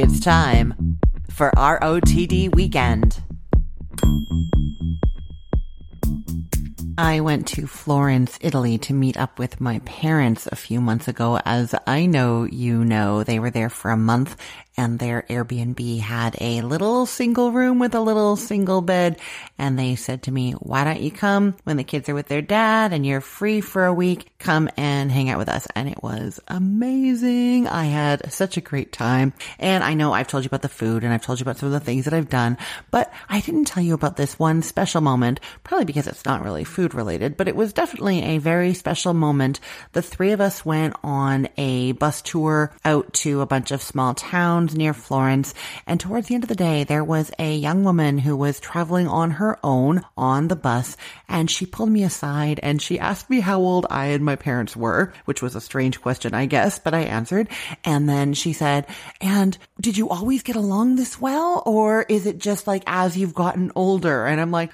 It's time for ROTD Weekend. I went to Florence, Italy to meet up with my parents a few months ago. As I know you know, they were there for a month and their Airbnb had a little single room with a little single bed. And they said to me, why don't you come when the kids are with their dad and you're free for a week? Come and hang out with us. And it was amazing. I had such a great time. And I know I've told you about the food and I've told you about some of the things that I've done, but I didn't tell you about this one special moment, probably because it's not really food related, but it was definitely a very special moment. The three of us went on a bus tour out to a bunch of small towns near Florence. And towards the end of the day, there was a young woman who was traveling on her own on the bus. And she pulled me aside and she asked me how old I and my parents were, which was a strange question, I guess, but I answered. And then she said, and did you always get along this well? Or is it just like as you've gotten older? And I'm like,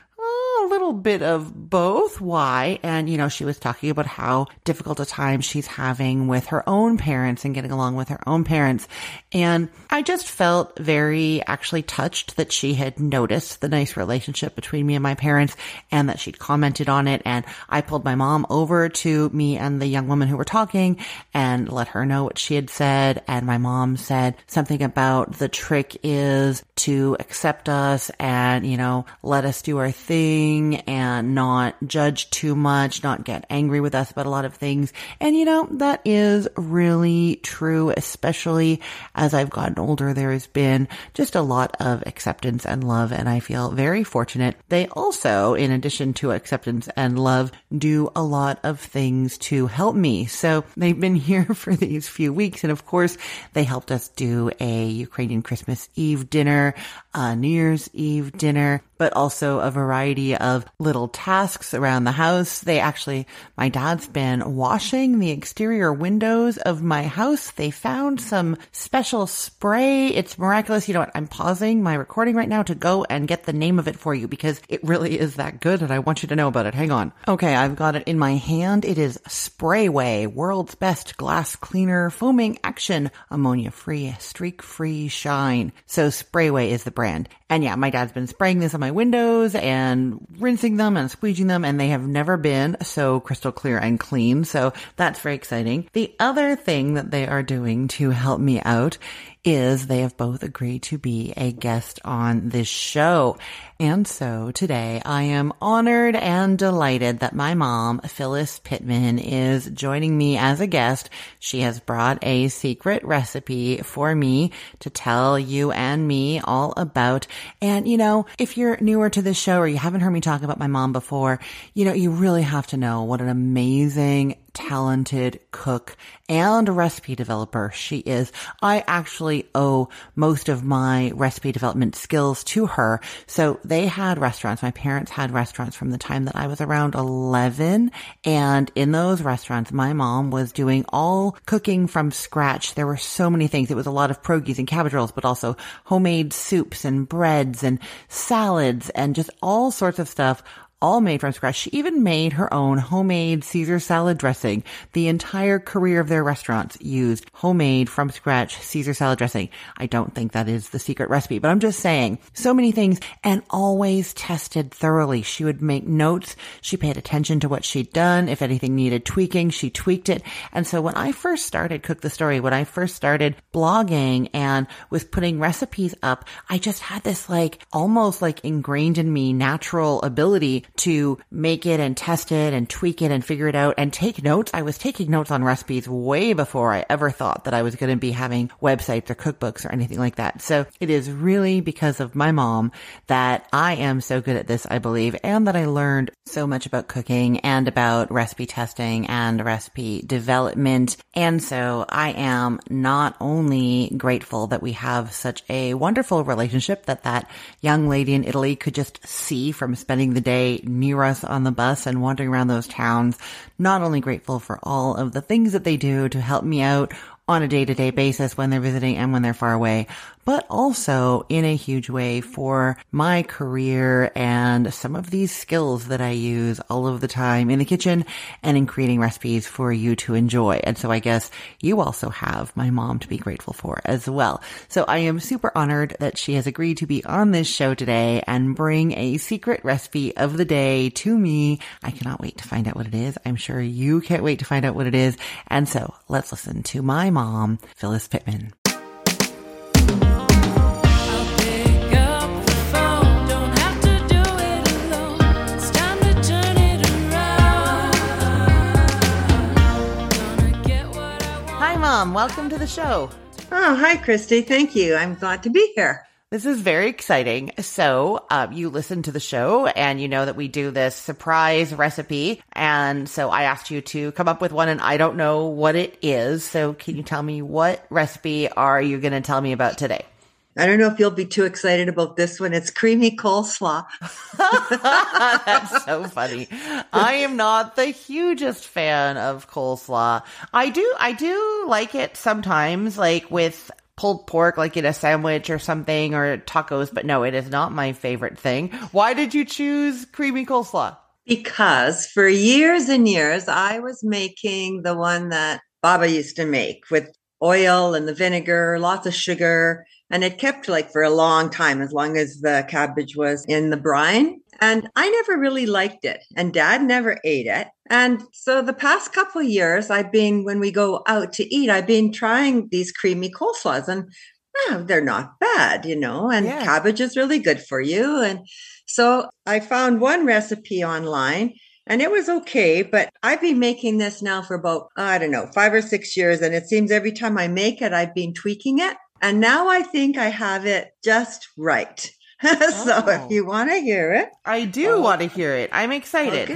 little bit of both. Why? And, you know, she was talking about how difficult a time she's having with her own parents and getting along with her own parents. And I just felt very actually touched that she had noticed the nice relationship between me and my parents and that she'd commented on it. And I pulled my mom over to me and the young woman who were talking and let her know what she had said. And my mom said something about the trick is to accept us and, you know, let us do our thing and not judge too much, not get angry with us about a lot of things. And you know, that is really true, especially as I've gotten older. There has been just a lot of acceptance and love, and I feel very fortunate. They also, in addition to acceptance and love, do a lot of things to help me. So they've been here for these few weeks, and of course, they helped us do a Ukrainian Christmas Eve dinner, a New Year's Eve dinner but also a variety of little tasks around the house. They actually, my dad's been washing the exterior windows of my house. They found some special spray. It's miraculous. You know what? I'm pausing my recording right now to go and get the name of it for you because it really is that good and I want you to know about it. Hang on. Okay. I've got it in my hand. It is Sprayway, world's best glass cleaner, foaming action, ammonia free, streak free shine. So Sprayway is the brand. And yeah, my dad's been spraying this on my windows and rinsing them and squeegeing them and they have never been so crystal clear and clean. So that's very exciting. The other thing that they are doing to help me out is they have both agreed to be a guest on this show. And so today I am honored and delighted that my mom, Phyllis Pittman, is joining me as a guest. She has brought a secret recipe for me to tell you and me all about. And you know, if you're newer to this show or you haven't heard me talk about my mom before, you know, you really have to know what an amazing talented cook and recipe developer she is. I actually owe most of my recipe development skills to her. So they had restaurants. My parents had restaurants from the time that I was around 11. And in those restaurants, my mom was doing all cooking from scratch. There were so many things. It was a lot of pierogies and cabbage rolls, but also homemade soups and breads and salads and just all sorts of stuff all made from scratch. She even made her own homemade Caesar salad dressing. The entire career of their restaurants used homemade from scratch Caesar salad dressing. I don't think that is the secret recipe, but I'm just saying so many things and always tested thoroughly. She would make notes. She paid attention to what she'd done. If anything needed tweaking, she tweaked it. And so when I first started Cook the Story, when I first started blogging and was putting recipes up, I just had this like almost like ingrained in me natural ability to make it and test it and tweak it and figure it out and take notes. I was taking notes on recipes way before I ever thought that I was going to be having websites or cookbooks or anything like that. So it is really because of my mom that I am so good at this, I believe, and that I learned so much about cooking and about recipe testing and recipe development. And so I am not only grateful that we have such a wonderful relationship that that young lady in Italy could just see from spending the day near us on the bus and wandering around those towns. Not only grateful for all of the things that they do to help me out on a day to day basis when they're visiting and when they're far away, but also in a huge way for my career and some of these skills that I use all of the time in the kitchen and in creating recipes for you to enjoy. And so I guess you also have my mom to be grateful for as well. So I am super honored that she has agreed to be on this show today and bring a secret recipe of the day to me. I cannot wait to find out what it is. I'm sure you can't wait to find out what it is. And so let's listen to my mom, Phyllis Pittman. Welcome to the show. Oh, hi, Christy. Thank you. I'm glad to be here. This is very exciting. So, uh, you listen to the show and you know that we do this surprise recipe. And so I asked you to come up with one and I don't know what it is. So can you tell me what recipe are you going to tell me about today? I don't know if you'll be too excited about this one. It's creamy coleslaw. That's so funny. I am not the hugest fan of coleslaw. I do, I do like it sometimes, like with pulled pork, like in a sandwich or something or tacos, but no, it is not my favorite thing. Why did you choose creamy coleslaw? Because for years and years, I was making the one that Baba used to make with oil and the vinegar, lots of sugar and it kept like for a long time, as long as the cabbage was in the brine. And I never really liked it, and dad never ate it. And so the past couple of years, I've been, when we go out to eat, I've been trying these creamy coleslaws, and oh, they're not bad, you know, and yeah. cabbage is really good for you. And so I found one recipe online and it was okay, but I've been making this now for about, I don't know, five or six years. And it seems every time I make it, I've been tweaking it. And now I think I have it just right. so oh. if you want to hear it, I do oh. want to hear it. I'm excited.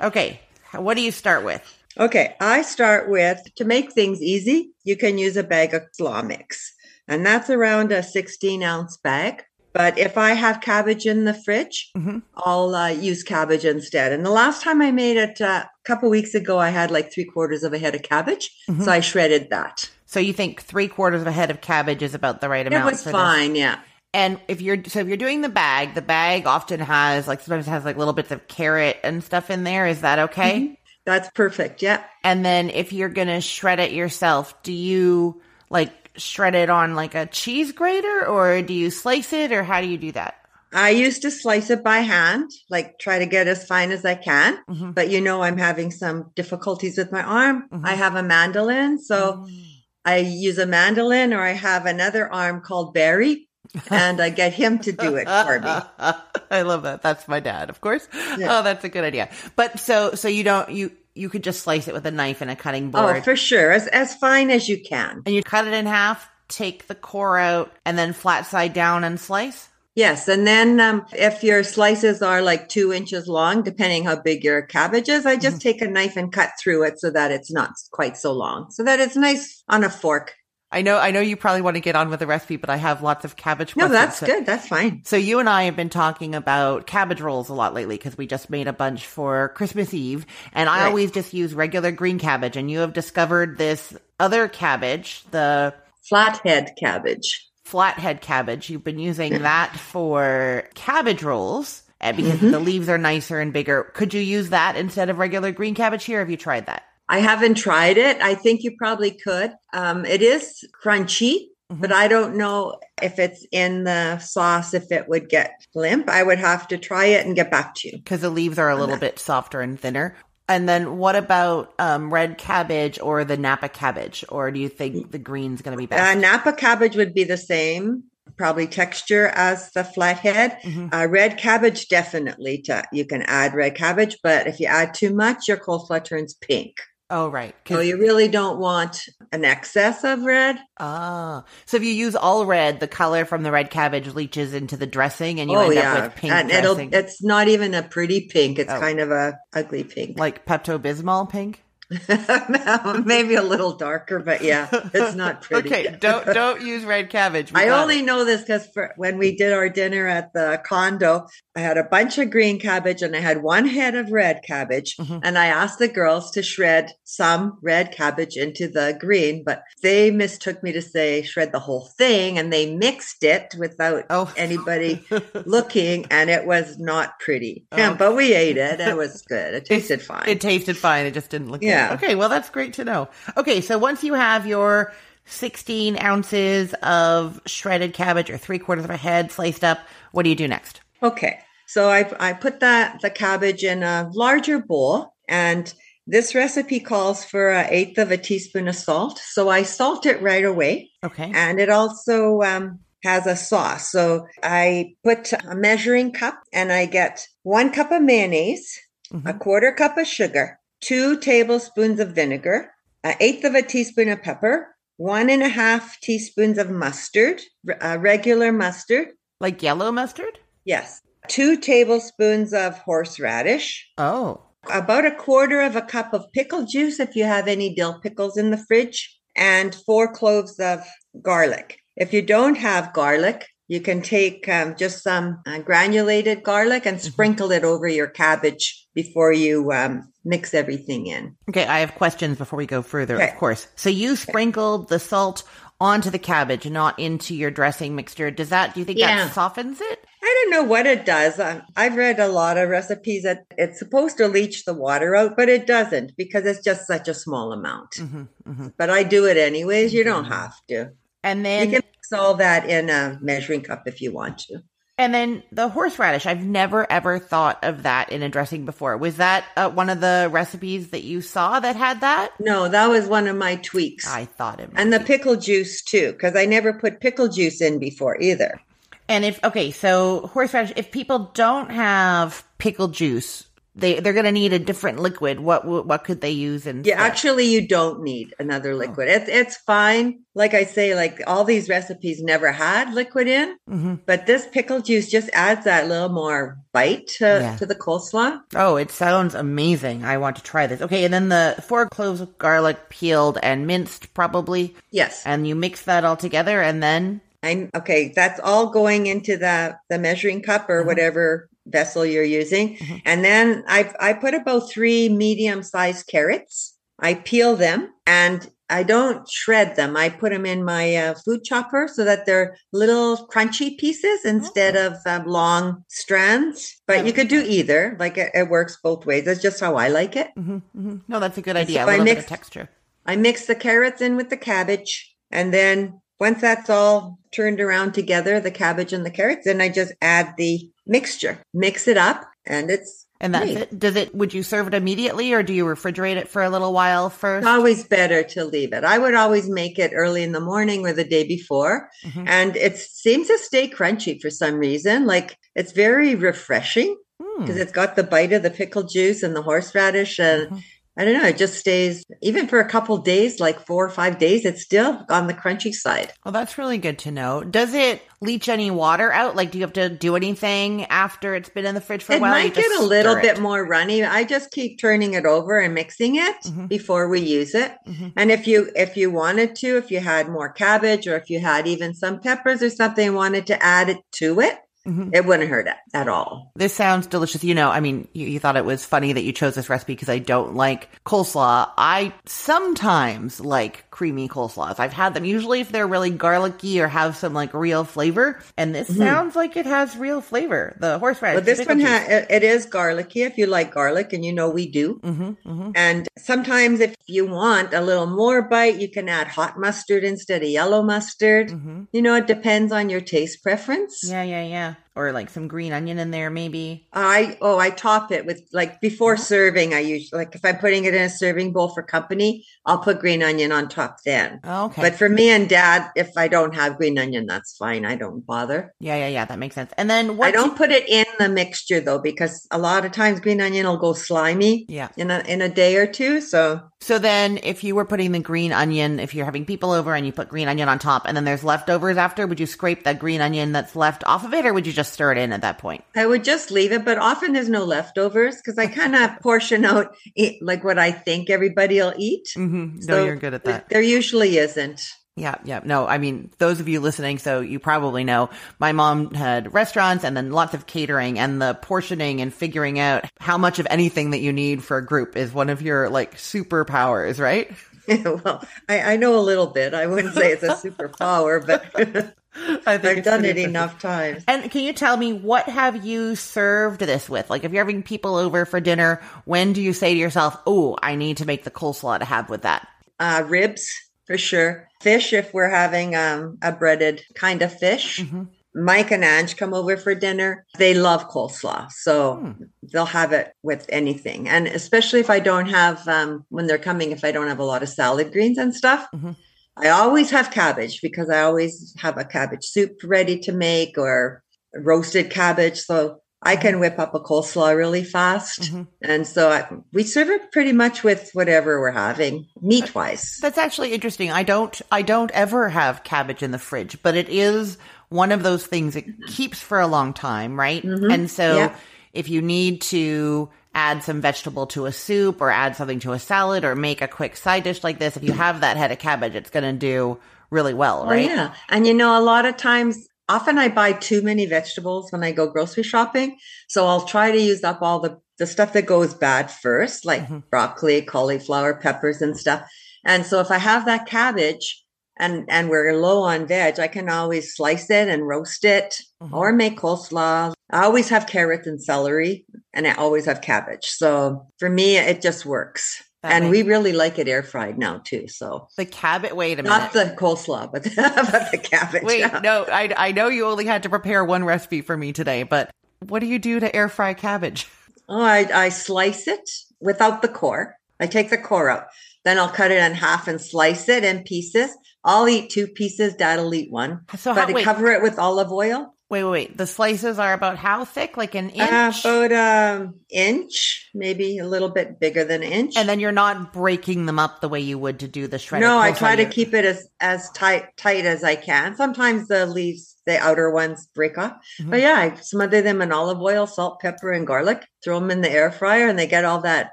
Oh, okay. What do you start with? Okay. I start with to make things easy, you can use a bag of slaw mix, and that's around a 16 ounce bag. But if I have cabbage in the fridge, mm-hmm. I'll uh, use cabbage instead. And the last time I made it uh, a couple weeks ago, I had like three quarters of a head of cabbage. Mm-hmm. So I shredded that. So you think three quarters of a head of cabbage is about the right amount? It was fine, this? yeah. And if you're so if you're doing the bag, the bag often has like sometimes has like little bits of carrot and stuff in there. Is that okay? Mm-hmm. That's perfect. Yeah. And then if you're gonna shred it yourself, do you like shred it on like a cheese grater or do you slice it or how do you do that? I used to slice it by hand, like try to get as fine as I can. Mm-hmm. But you know, I'm having some difficulties with my arm. Mm-hmm. I have a mandolin, so. Mm I use a mandolin or I have another arm called Barry and I get him to do it for me. I love that. That's my dad, of course. Yeah. Oh, that's a good idea. But so, so you don't, you, you could just slice it with a knife and a cutting oh, board. Oh, for sure. As, as fine as you can. And you cut it in half, take the core out and then flat side down and slice? Yes. And then um, if your slices are like two inches long, depending how big your cabbage is, I just mm-hmm. take a knife and cut through it so that it's not quite so long, so that it's nice on a fork. I know, I know you probably want to get on with the recipe, but I have lots of cabbage. No, that's so, good. That's fine. So you and I have been talking about cabbage rolls a lot lately because we just made a bunch for Christmas Eve, and I right. always just use regular green cabbage. And you have discovered this other cabbage, the flathead cabbage flathead cabbage. You've been using that for cabbage rolls eh, because mm-hmm. the leaves are nicer and bigger. Could you use that instead of regular green cabbage here? Have you tried that? I haven't tried it. I think you probably could. Um, it is crunchy, mm-hmm. but I don't know if it's in the sauce, if it would get limp. I would have to try it and get back to you. Because the leaves are a little bit softer and thinner. And then what about um, red cabbage or the Napa cabbage? Or do you think the green's going to be uh, best? Uh, Napa cabbage would be the same, probably texture as the flathead. Mm-hmm. Uh, red cabbage, definitely. To, you can add red cabbage, but if you add too much, your coleslaw turns pink. Oh, right. So you really don't want an excess of red. Ah. So if you use all red, the color from the red cabbage leaches into the dressing and you oh, end yeah. up with pink and dressing. It'll, it's not even a pretty pink. It's oh. kind of a ugly pink. Like Pepto-Bismol pink? Maybe a little darker, but yeah, it's not pretty. okay, don't don't use red cabbage. We I only it. know this because when we did our dinner at the condo, I had a bunch of green cabbage and I had one head of red cabbage. Mhm. And I asked the girls to shred some red cabbage into the green, but they mistook me to say shred the whole thing and they mixed it without Oh. anybody looking and it was not pretty. Oh. Yeah, but we ate it. It was good. It tasted fine. It tasted fine. It just didn't look Yeah. Good. Okay, well, that's great to know. Okay, so once you have your 16 ounces of shredded cabbage or three quarters of a head sliced up, what do you do next? Okay. So I I put that the cabbage in a larger bowl and this recipe calls for an eighth of a teaspoon of salt. So I salt it right away. Okay. And it also um, has a sauce. So I put a measuring cup and I get one cup of mayonnaise, a Mhm. quarter cup of sugar, two tablespoons of vinegar, an eighth of a teaspoon of pepper, one and a half teaspoons of mustard, uh, regular mustard. Like yellow mustard? Yes. Two tablespoons of horseradish, Oh. about a quarter of a cup of pickle juice if you have any dill pickles in the fridge, and four cloves of garlic. If you don't have garlic, you can take um, just some uh, granulated garlic and sprinkle it over your cabbage before you um, mix everything in. Okay, I have questions before we go further, Okay. of course. So you sprinkled the salt onto the cabbage, not into your dressing mixture. Does that, do you think Yeah. that softens it? I don't know what it does. Uh, I've read a lot of recipes that it's supposed to leach the water out, but it doesn't because it's just such a small amount. hmm hmm But I do it anyways. You don't have to. And then You can mix all that in a measuring cup if you want to. And then the horseradish. I've never ever thought of that in a dressing before. Was that uh, one of the recipes that you saw that had that? No, that was one of my tweaks. I thought it. and the be. pickle juice too, because I never put pickle juice in before either. And if okay, so horseradish. If people don't have pickle juice, they they're gonna need a different liquid. What what could they use And Yeah, actually, you don't need another liquid. It's it's fine. Like I say, like all these recipes never had liquid in, hmm but this pickle juice just adds that little more bite to, Yeah. to the coleslaw. Oh, it sounds amazing. I want to try this. Okay, and then the four cloves of garlic peeled and minced, probably, Yes, and you mix that all together, and then I'm okay. That's all going into the the measuring cup or Mhm. whatever vessel you're using, Mhm. and then I I put about three medium sized carrots. I peel them and I don't shred them. I put them in my uh, food chopper so that they're little crunchy pieces instead of um, long strands. But you could do either. Like it, it works both ways. That's just how I like it. hmm hmm no, that's a good idea. so I little bit of mix- texture. I mix the carrots in with the cabbage. And then once that's all turned around together, the cabbage and the carrots, then I just add the mixture, mix it up, and it's And that's great. it. Does it? Would you serve it immediately, or do you refrigerate it for a little while first? always better to leave it. I would always make it early in the morning or the day before. Mhm. And it seems to stay crunchy for some reason. Like it's very refreshing Hmm. because it's got the bite of the pickle juice and the horseradish. And Mhm. I don't know, it just stays, even for a couple days, like four or five days, it's still on the crunchy side. Well, that's really good to know. Does it leach any water out? Like, do you have to do anything after it's been in the fridge for a while? It might get a little bit more runny. I just keep turning it over and mixing it Mhm. before we use it. Mhm. And if you if you wanted to, if you had more cabbage or if you had even some peppers or something wanted to add it to it, Mhm. it wouldn't hurt at all. This sounds delicious. You know, I mean, you, you thought it was funny that you chose this recipe because I don't like coleslaw. I sometimes like creamy coleslaws. I've had them usually if they're really garlicky or have some like real flavor. And this sounds like it has real flavor. The horseradish. But this one ha- it- is garlicky if you like garlic, and you know we do. hmm hmm And sometimes if you want a little more bite, you can add hot mustard instead of yellow mustard. hmm You know, it depends on your taste preference. Yeah, yeah, yeah. Or like some green onion in there, maybe. I oh I top it with like before serving. I usually like if I'm putting it in a serving bowl for company, I'll put green onion on top then. Oh, okay. But for me and dad, if I don't have green onion, that's fine. I don't bother. yeah, yeah, yeah. That makes sense. And then what? I don't put it in the mixture though, because a lot of times green onion will go slimy yeah. in a in a day or two. So So then if you were putting the green onion, if you're having people over and you put green onion on top and then there's leftovers after, would you scrape that green onion that's left off of it or would you just stir it in at that point? I would just leave it, but often there's no leftovers because I kind of portion out like what I think everybody will eat. Mm-hmm. No, you're good at that. There usually isn't. Yeah, yeah. No, I mean, those of you listening, so you probably know my mom had restaurants and then lots of catering and the portioning and figuring out how much of anything that you need for a group is one of your like superpowers, right? well, I, I know a little bit. I wouldn't say it's a superpower, but I have done it enough times. And can you tell me what have you served this with? Like if you're having people over for dinner, when do you say to yourself, "Oh, I need to make the coleslaw to have with that"? Uh, ribs for sure. Fish, if we're having um, a breaded kind of fish. Mm-hmm. Mike and Ange come over for dinner. They love coleslaw. So hmm. they'll have it with anything. And especially if I don't have, um, when they're coming, if I don't have a lot of salad greens and stuff, mm-hmm. I always have cabbage because I always have a cabbage soup ready to make or roasted cabbage. So I can whip up a coleslaw really fast. Mm-hmm. And so I, we serve it pretty much with whatever we're having meat wise. That's actually interesting. I don't, I don't ever have cabbage in the fridge, but it is one of those things that keeps for a long time, right? Mm-hmm. And so yeah. if you need to add some vegetable to a soup or add something to a salad or make a quick side dish like this, if you have that head of cabbage, it's going to do really well, oh, right? Oh, yeah. And you know, a lot of times often I buy too many vegetables when I go grocery shopping. So I'll try to use up all the, the stuff that goes bad first, like mm-hmm. broccoli, cauliflower, peppers, and stuff. And so if I have that cabbage and, and we're low on veg, I can always slice it and roast it mm-hmm. or make coleslaw. I always have carrots and celery and I always have cabbage. So for me, it just works. That and we really like it air fried now too. So the cabbage. Wait a minute, not the coleslaw, but, but the cabbage. Wait, yeah. no, I I know you only had to prepare one recipe for me today, but what do you do to air fry cabbage? Oh, I I slice it without the core. I take the core out, then I'll cut it in half and slice it in pieces. I'll eat two pieces. Dad'll eat one. So but how, wait, cover it with olive oil. Wait, wait, wait. The slices are about how thick? Like an uh, inch? Uh, about um inch, maybe a little bit bigger than an inch. And then you're not breaking them up the way you would to do the shredded. No, I try to keep it as as tight tight as I can. Sometimes the leaves, the outer ones, break off. Mm-hmm. But yeah, I smother them in olive oil, salt, pepper, and garlic. Throw them in the air fryer, and they get all that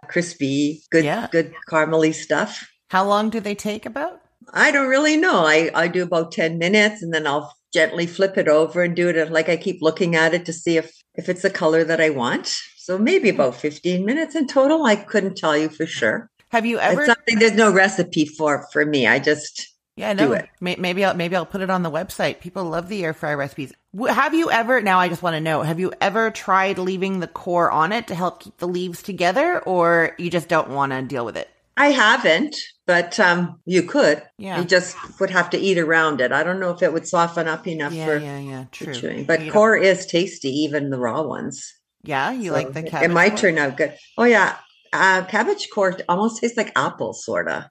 crispy, good, yeah. good caramely stuff. How long do they take about? I don't really know. I, I do about 10 minutes and then I'll gently flip it over and do it uh, like I keep looking at it to see if if it's the color that I want. So maybe hmm. about 15 minutes in total. I couldn't tell you for sure. Have you ever? It's something there's no recipe for for me. I just yeah, no. Do it. Maybe I'll maybe I'll put it on the website. People love the air fry recipes. Have you ever? Now I just want to know. Have you ever tried leaving the core on it to help keep the leaves together, or you just don't want to deal with it? I haven't, but um, you could. Yeah. You just would have to eat around it. I don't know if it would soften up enough yeah, for, yeah, yeah, true. chewing. But you core is tasty, even the raw ones. Yeah, you so like the cabbage. It might core? turn out good. Oh yeah, uh, cabbage core almost tastes like apple, sorta.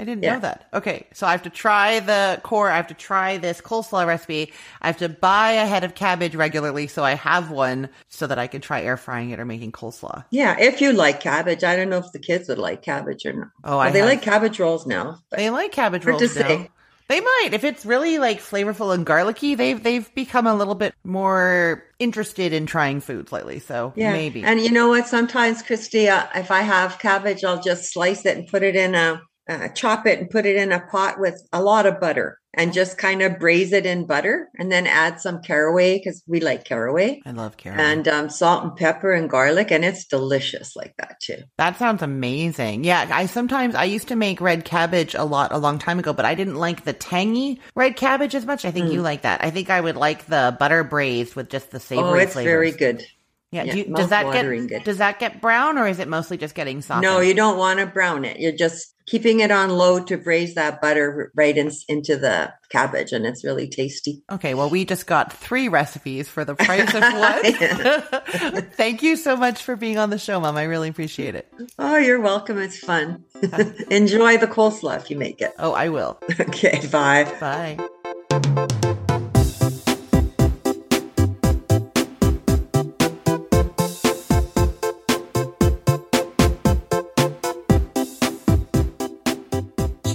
I didn't yeah. know that. Okay, so I have to try the core. I have to try this coleslaw recipe. I have to buy a head of cabbage regularly so I have one so that I can try air frying it or making coleslaw. Yeah, if you like cabbage. I don't know if the kids would like cabbage or not. Oh, I they have... like cabbage rolls now. They like cabbage rolls now. Say. They might. If it's really like flavorful and garlicky, they've they've become a little bit more interested in trying foods lately. So yeah. maybe. And you know what? Sometimes, Christy, uh, if I have cabbage, I'll just slice it and put it in a uh, chop it and put it in a pot with a lot of butter and just kind of braise it in butter and then add some caraway because we like caraway. I love caraway. And um, salt and pepper and garlic. And it's delicious like that too. That sounds amazing. Yeah. I sometimes, I used to make red cabbage a lot a long time ago, but I didn't like the tangy red cabbage as much. I think mm. you like that. I think I would like the butter braised with just the savory Oh, it's flavors. very good. Yeah. yeah you, does that get good. does that get brown or is it mostly just getting soft? No, you don't want to brown it. You're just keeping it on low to braise that butter right in, into the cabbage, and it's really tasty. Okay, well, we just got three recipes for the price of one. Thank you so much for being on the show, Mom. I really appreciate it. Oh, you're welcome. It's fun. Enjoy the coleslaw if you make it. Oh, I will. Okay, bye. Bye.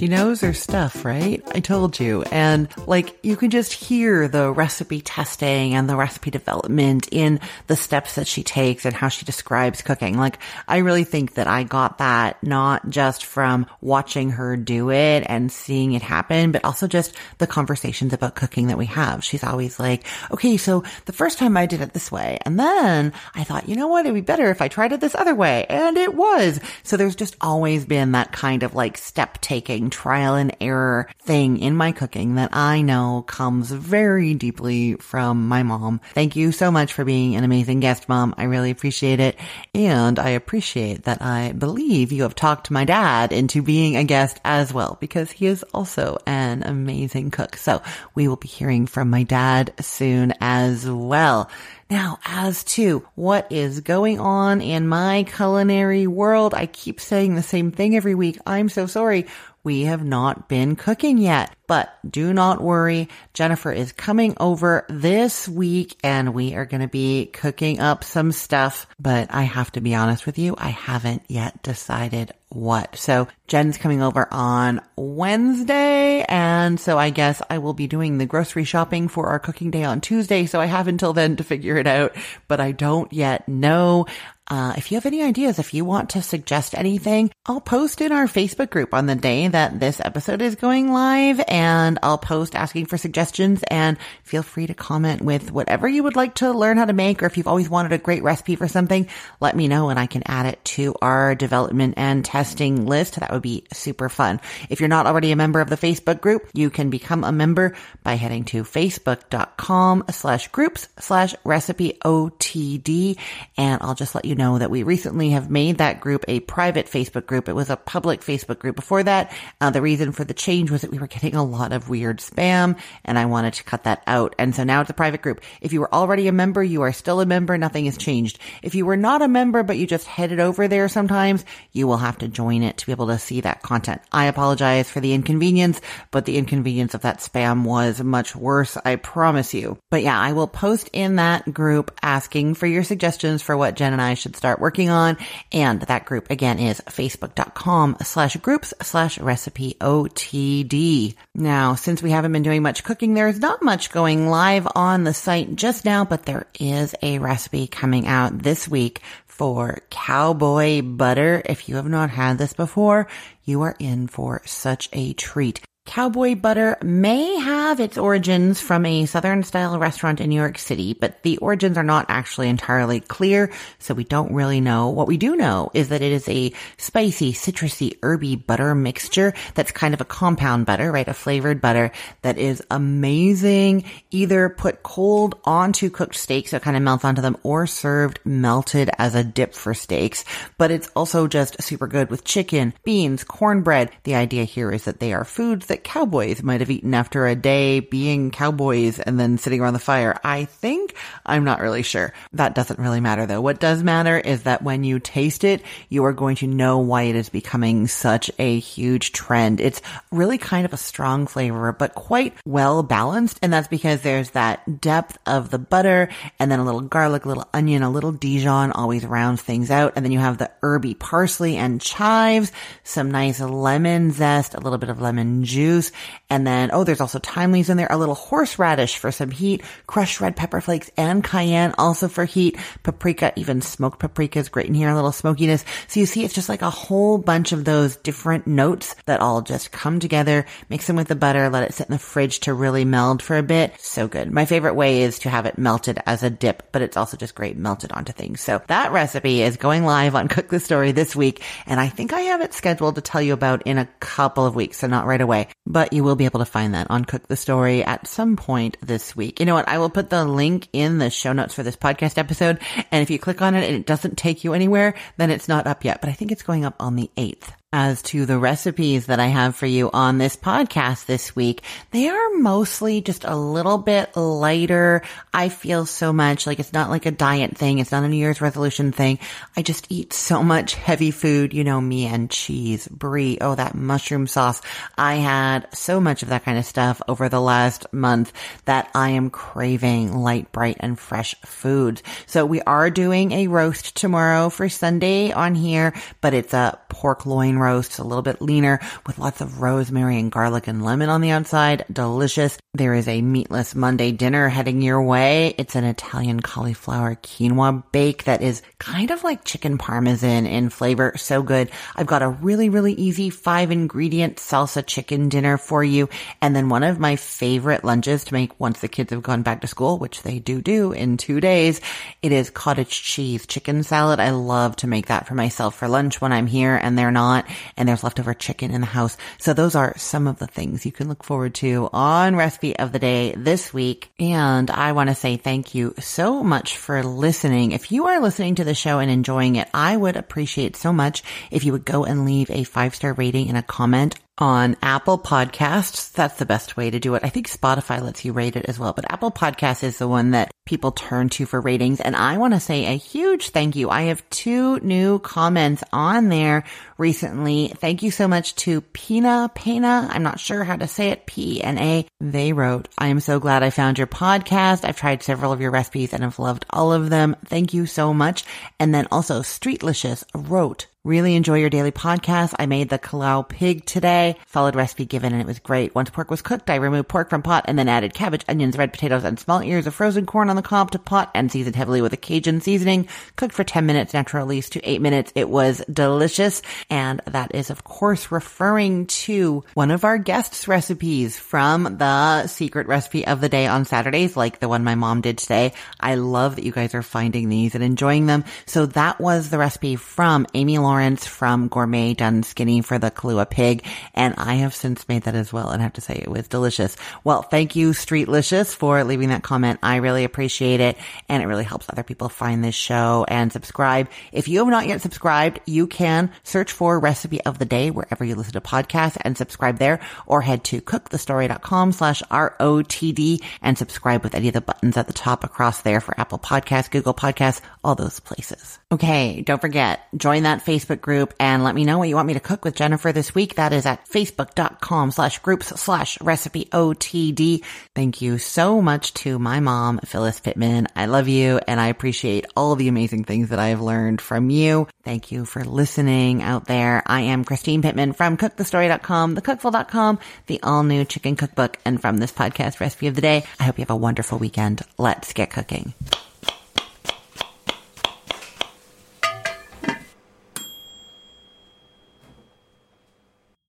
She knows her stuff, right? I told you. And like, you can just hear the recipe testing and the recipe development in the steps that she takes and how she describes cooking. Like, I really think that I got that not just from watching her do it and seeing it happen, but also just the conversations about cooking that we have. She's always like, okay, so the first time I did it this way, and then I thought, you know what, it'd be better if I tried it this other way. And it was. So there's just always been that kind of like step taking, trial and error thing in my cooking that I know comes very deeply from my mom. Thank you so much for being an amazing guest, mom. I really appreciate it. And I appreciate that I believe you have talked my dad into being a guest as well because he is also an amazing cook. So we will be hearing from my dad soon as well. Now, as to what is going on in my culinary world, I keep saying the same thing every week. I'm so sorry. We have not been cooking yet, but do not worry. Jennifer is coming over this week and we are going to be cooking up some stuff. But I have to be honest with you. I haven't yet decided what. So Jen's coming over on Wednesday. And so I guess I will be doing the grocery shopping for our cooking day on Tuesday. So I have until then to figure it out, but I don't yet know. Uh, if you have any ideas, if you want to suggest anything, I'll post in our Facebook group on the day that this episode is going live and I'll post asking for suggestions and feel free to comment with whatever you would like to learn how to make or if you've always wanted a great recipe for something, let me know and I can add it to our development and testing list. That would be super fun. If you're not already a member of the Facebook group, you can become a member by heading to facebook.com slash groups slash recipe OTD and I'll just let you know that we recently have made that group a private Facebook group. It was a public Facebook group before that. Uh, the reason for the change was that we were getting a lot of weird spam and I wanted to cut that out. And so now it's a private group. If you were already a member, you are still a member. Nothing has changed. If you were not a member, but you just headed over there sometimes, you will have to join it to be able to see that content. I apologize for the inconvenience, but the inconvenience of that spam was much worse. I promise you. But yeah, I will post in that group asking for your suggestions for what Jen and I should start working on. And that group again is facebook.com slash groups slash recipe OTD. Now, since we haven't been doing much cooking, there's not much going live on the site just now, but there is a recipe coming out this week for cowboy butter. If you have not had this before, you are in for such a treat. Cowboy butter may have its origins from a southern style restaurant in New York City, but the origins are not actually entirely clear, so we don't really know. What we do know is that it is a spicy, citrusy, herby butter mixture that's kind of a compound butter, right? A flavored butter that is amazing, either put cold onto cooked steaks so it kind of melts onto them or served melted as a dip for steaks. But it's also just super good with chicken, beans, cornbread. The idea here is that they are foods that cowboys might have eaten after a day being cowboys and then sitting around the fire. I think I'm not really sure. That doesn't really matter though. What does matter is that when you taste it, you are going to know why it is becoming such a huge trend. It's really kind of a strong flavor, but quite well balanced. And that's because there's that depth of the butter and then a little garlic, a little onion, a little Dijon always rounds things out. And then you have the herby parsley and chives, some nice lemon zest, a little bit of lemon juice juice. And then, oh, there's also thyme leaves in there, a little horseradish for some heat, crushed red pepper flakes and cayenne also for heat, paprika, even smoked paprika is great in here, a little smokiness. So you see, it's just like a whole bunch of those different notes that all just come together, mix them with the butter, let it sit in the fridge to really meld for a bit. So good. My favorite way is to have it melted as a dip, but it's also just great melted onto things. So that recipe is going live on Cook the Story this week. And I think I have it scheduled to tell you about in a couple of weeks. So not right away but you will be able to find that on Cook the Story at some point this week. You know what? I will put the link in the show notes for this podcast episode. And if you click on it and it doesn't take you anywhere, then it's not up yet, but I think it's going up on the 8th as to the recipes that I have for you on this podcast this week. They are mostly just a little bit lighter. I feel so much like it's not like a diet thing. It's not a New Year's resolution thing. I just eat so much heavy food, you know, me and cheese, brie. Oh, that mushroom sauce. I had so much of that kind of stuff over the last month that I am craving light, bright and fresh foods. So we are doing a roast tomorrow for Sunday on here, but it's a pork loin roast, a little bit leaner with lots of rosemary and garlic and lemon on the outside. Delicious. There is a meatless Monday dinner heading your way. It's an Italian cauliflower quinoa bake that is kind of like chicken parmesan in flavor. So good. I've got a really, really easy five ingredient salsa chicken dinner for you. And then one of my favorite lunches to make once the kids have gone back to school, which they do do in two days. It is cottage cheese chicken salad. I love to make that for myself for lunch when I'm here and they're not, and there's leftover chicken in the house. So those are some of the things you can look forward to on recipe of the day this week. And I want to say thank you so much for listening. If you are listening to the show and enjoying it, I would appreciate so much if you would go and leave a five star rating and a comment on Apple Podcasts. That's the best way to do it. I think Spotify lets you rate it as well, but Apple Podcasts is the one that people turn to for ratings. And I want to say a huge thank you. I have two new comments on there recently. Thank you so much to Pina Pena. I'm not sure how to say it. P-N-A. They wrote, I am so glad I found your podcast. I've tried several of your recipes and have loved all of them. Thank you so much. And then also Streetlicious wrote, Really enjoy your daily podcast. I made the Kalua pig today. Followed recipe given and it was great. Once pork was cooked, I removed pork from pot and then added cabbage, onions, red potatoes, and small ears of frozen corn on the cob to pot and seasoned heavily with a Cajun seasoning. Cooked for 10 minutes, natural release to 8 minutes. It was delicious. And that is, of course, referring to one of our guests' recipes from the secret recipe of the day on Saturdays, like the one my mom did today. I love that you guys are finding these and enjoying them. So that was the recipe from Amy Lauren Lawrence from Gourmet Done Skinny for the Kalua Pig. And I have since made that as well and I have to say it was delicious. Well, thank you, Streetlicious, for leaving that comment. I really appreciate it. And it really helps other people find this show and subscribe. If you have not yet subscribed, you can search for recipe of the day wherever you listen to podcasts and subscribe there or head to cookthestory.com slash ROTD and subscribe with any of the buttons at the top across there for Apple Podcasts, Google Podcasts, all those places. Okay. Don't forget, join that Facebook Facebook group and let me know what you want me to cook with Jennifer this week. That is at facebook.com slash groups slash recipe OTD. Thank you so much to my mom, Phyllis Pittman. I love you and I appreciate all the amazing things that I have learned from you. Thank you for listening out there. I am Christine Pittman from cookthestory.com, thecookful.com, the all new chicken cookbook, and from this podcast recipe of the day. I hope you have a wonderful weekend. Let's get cooking.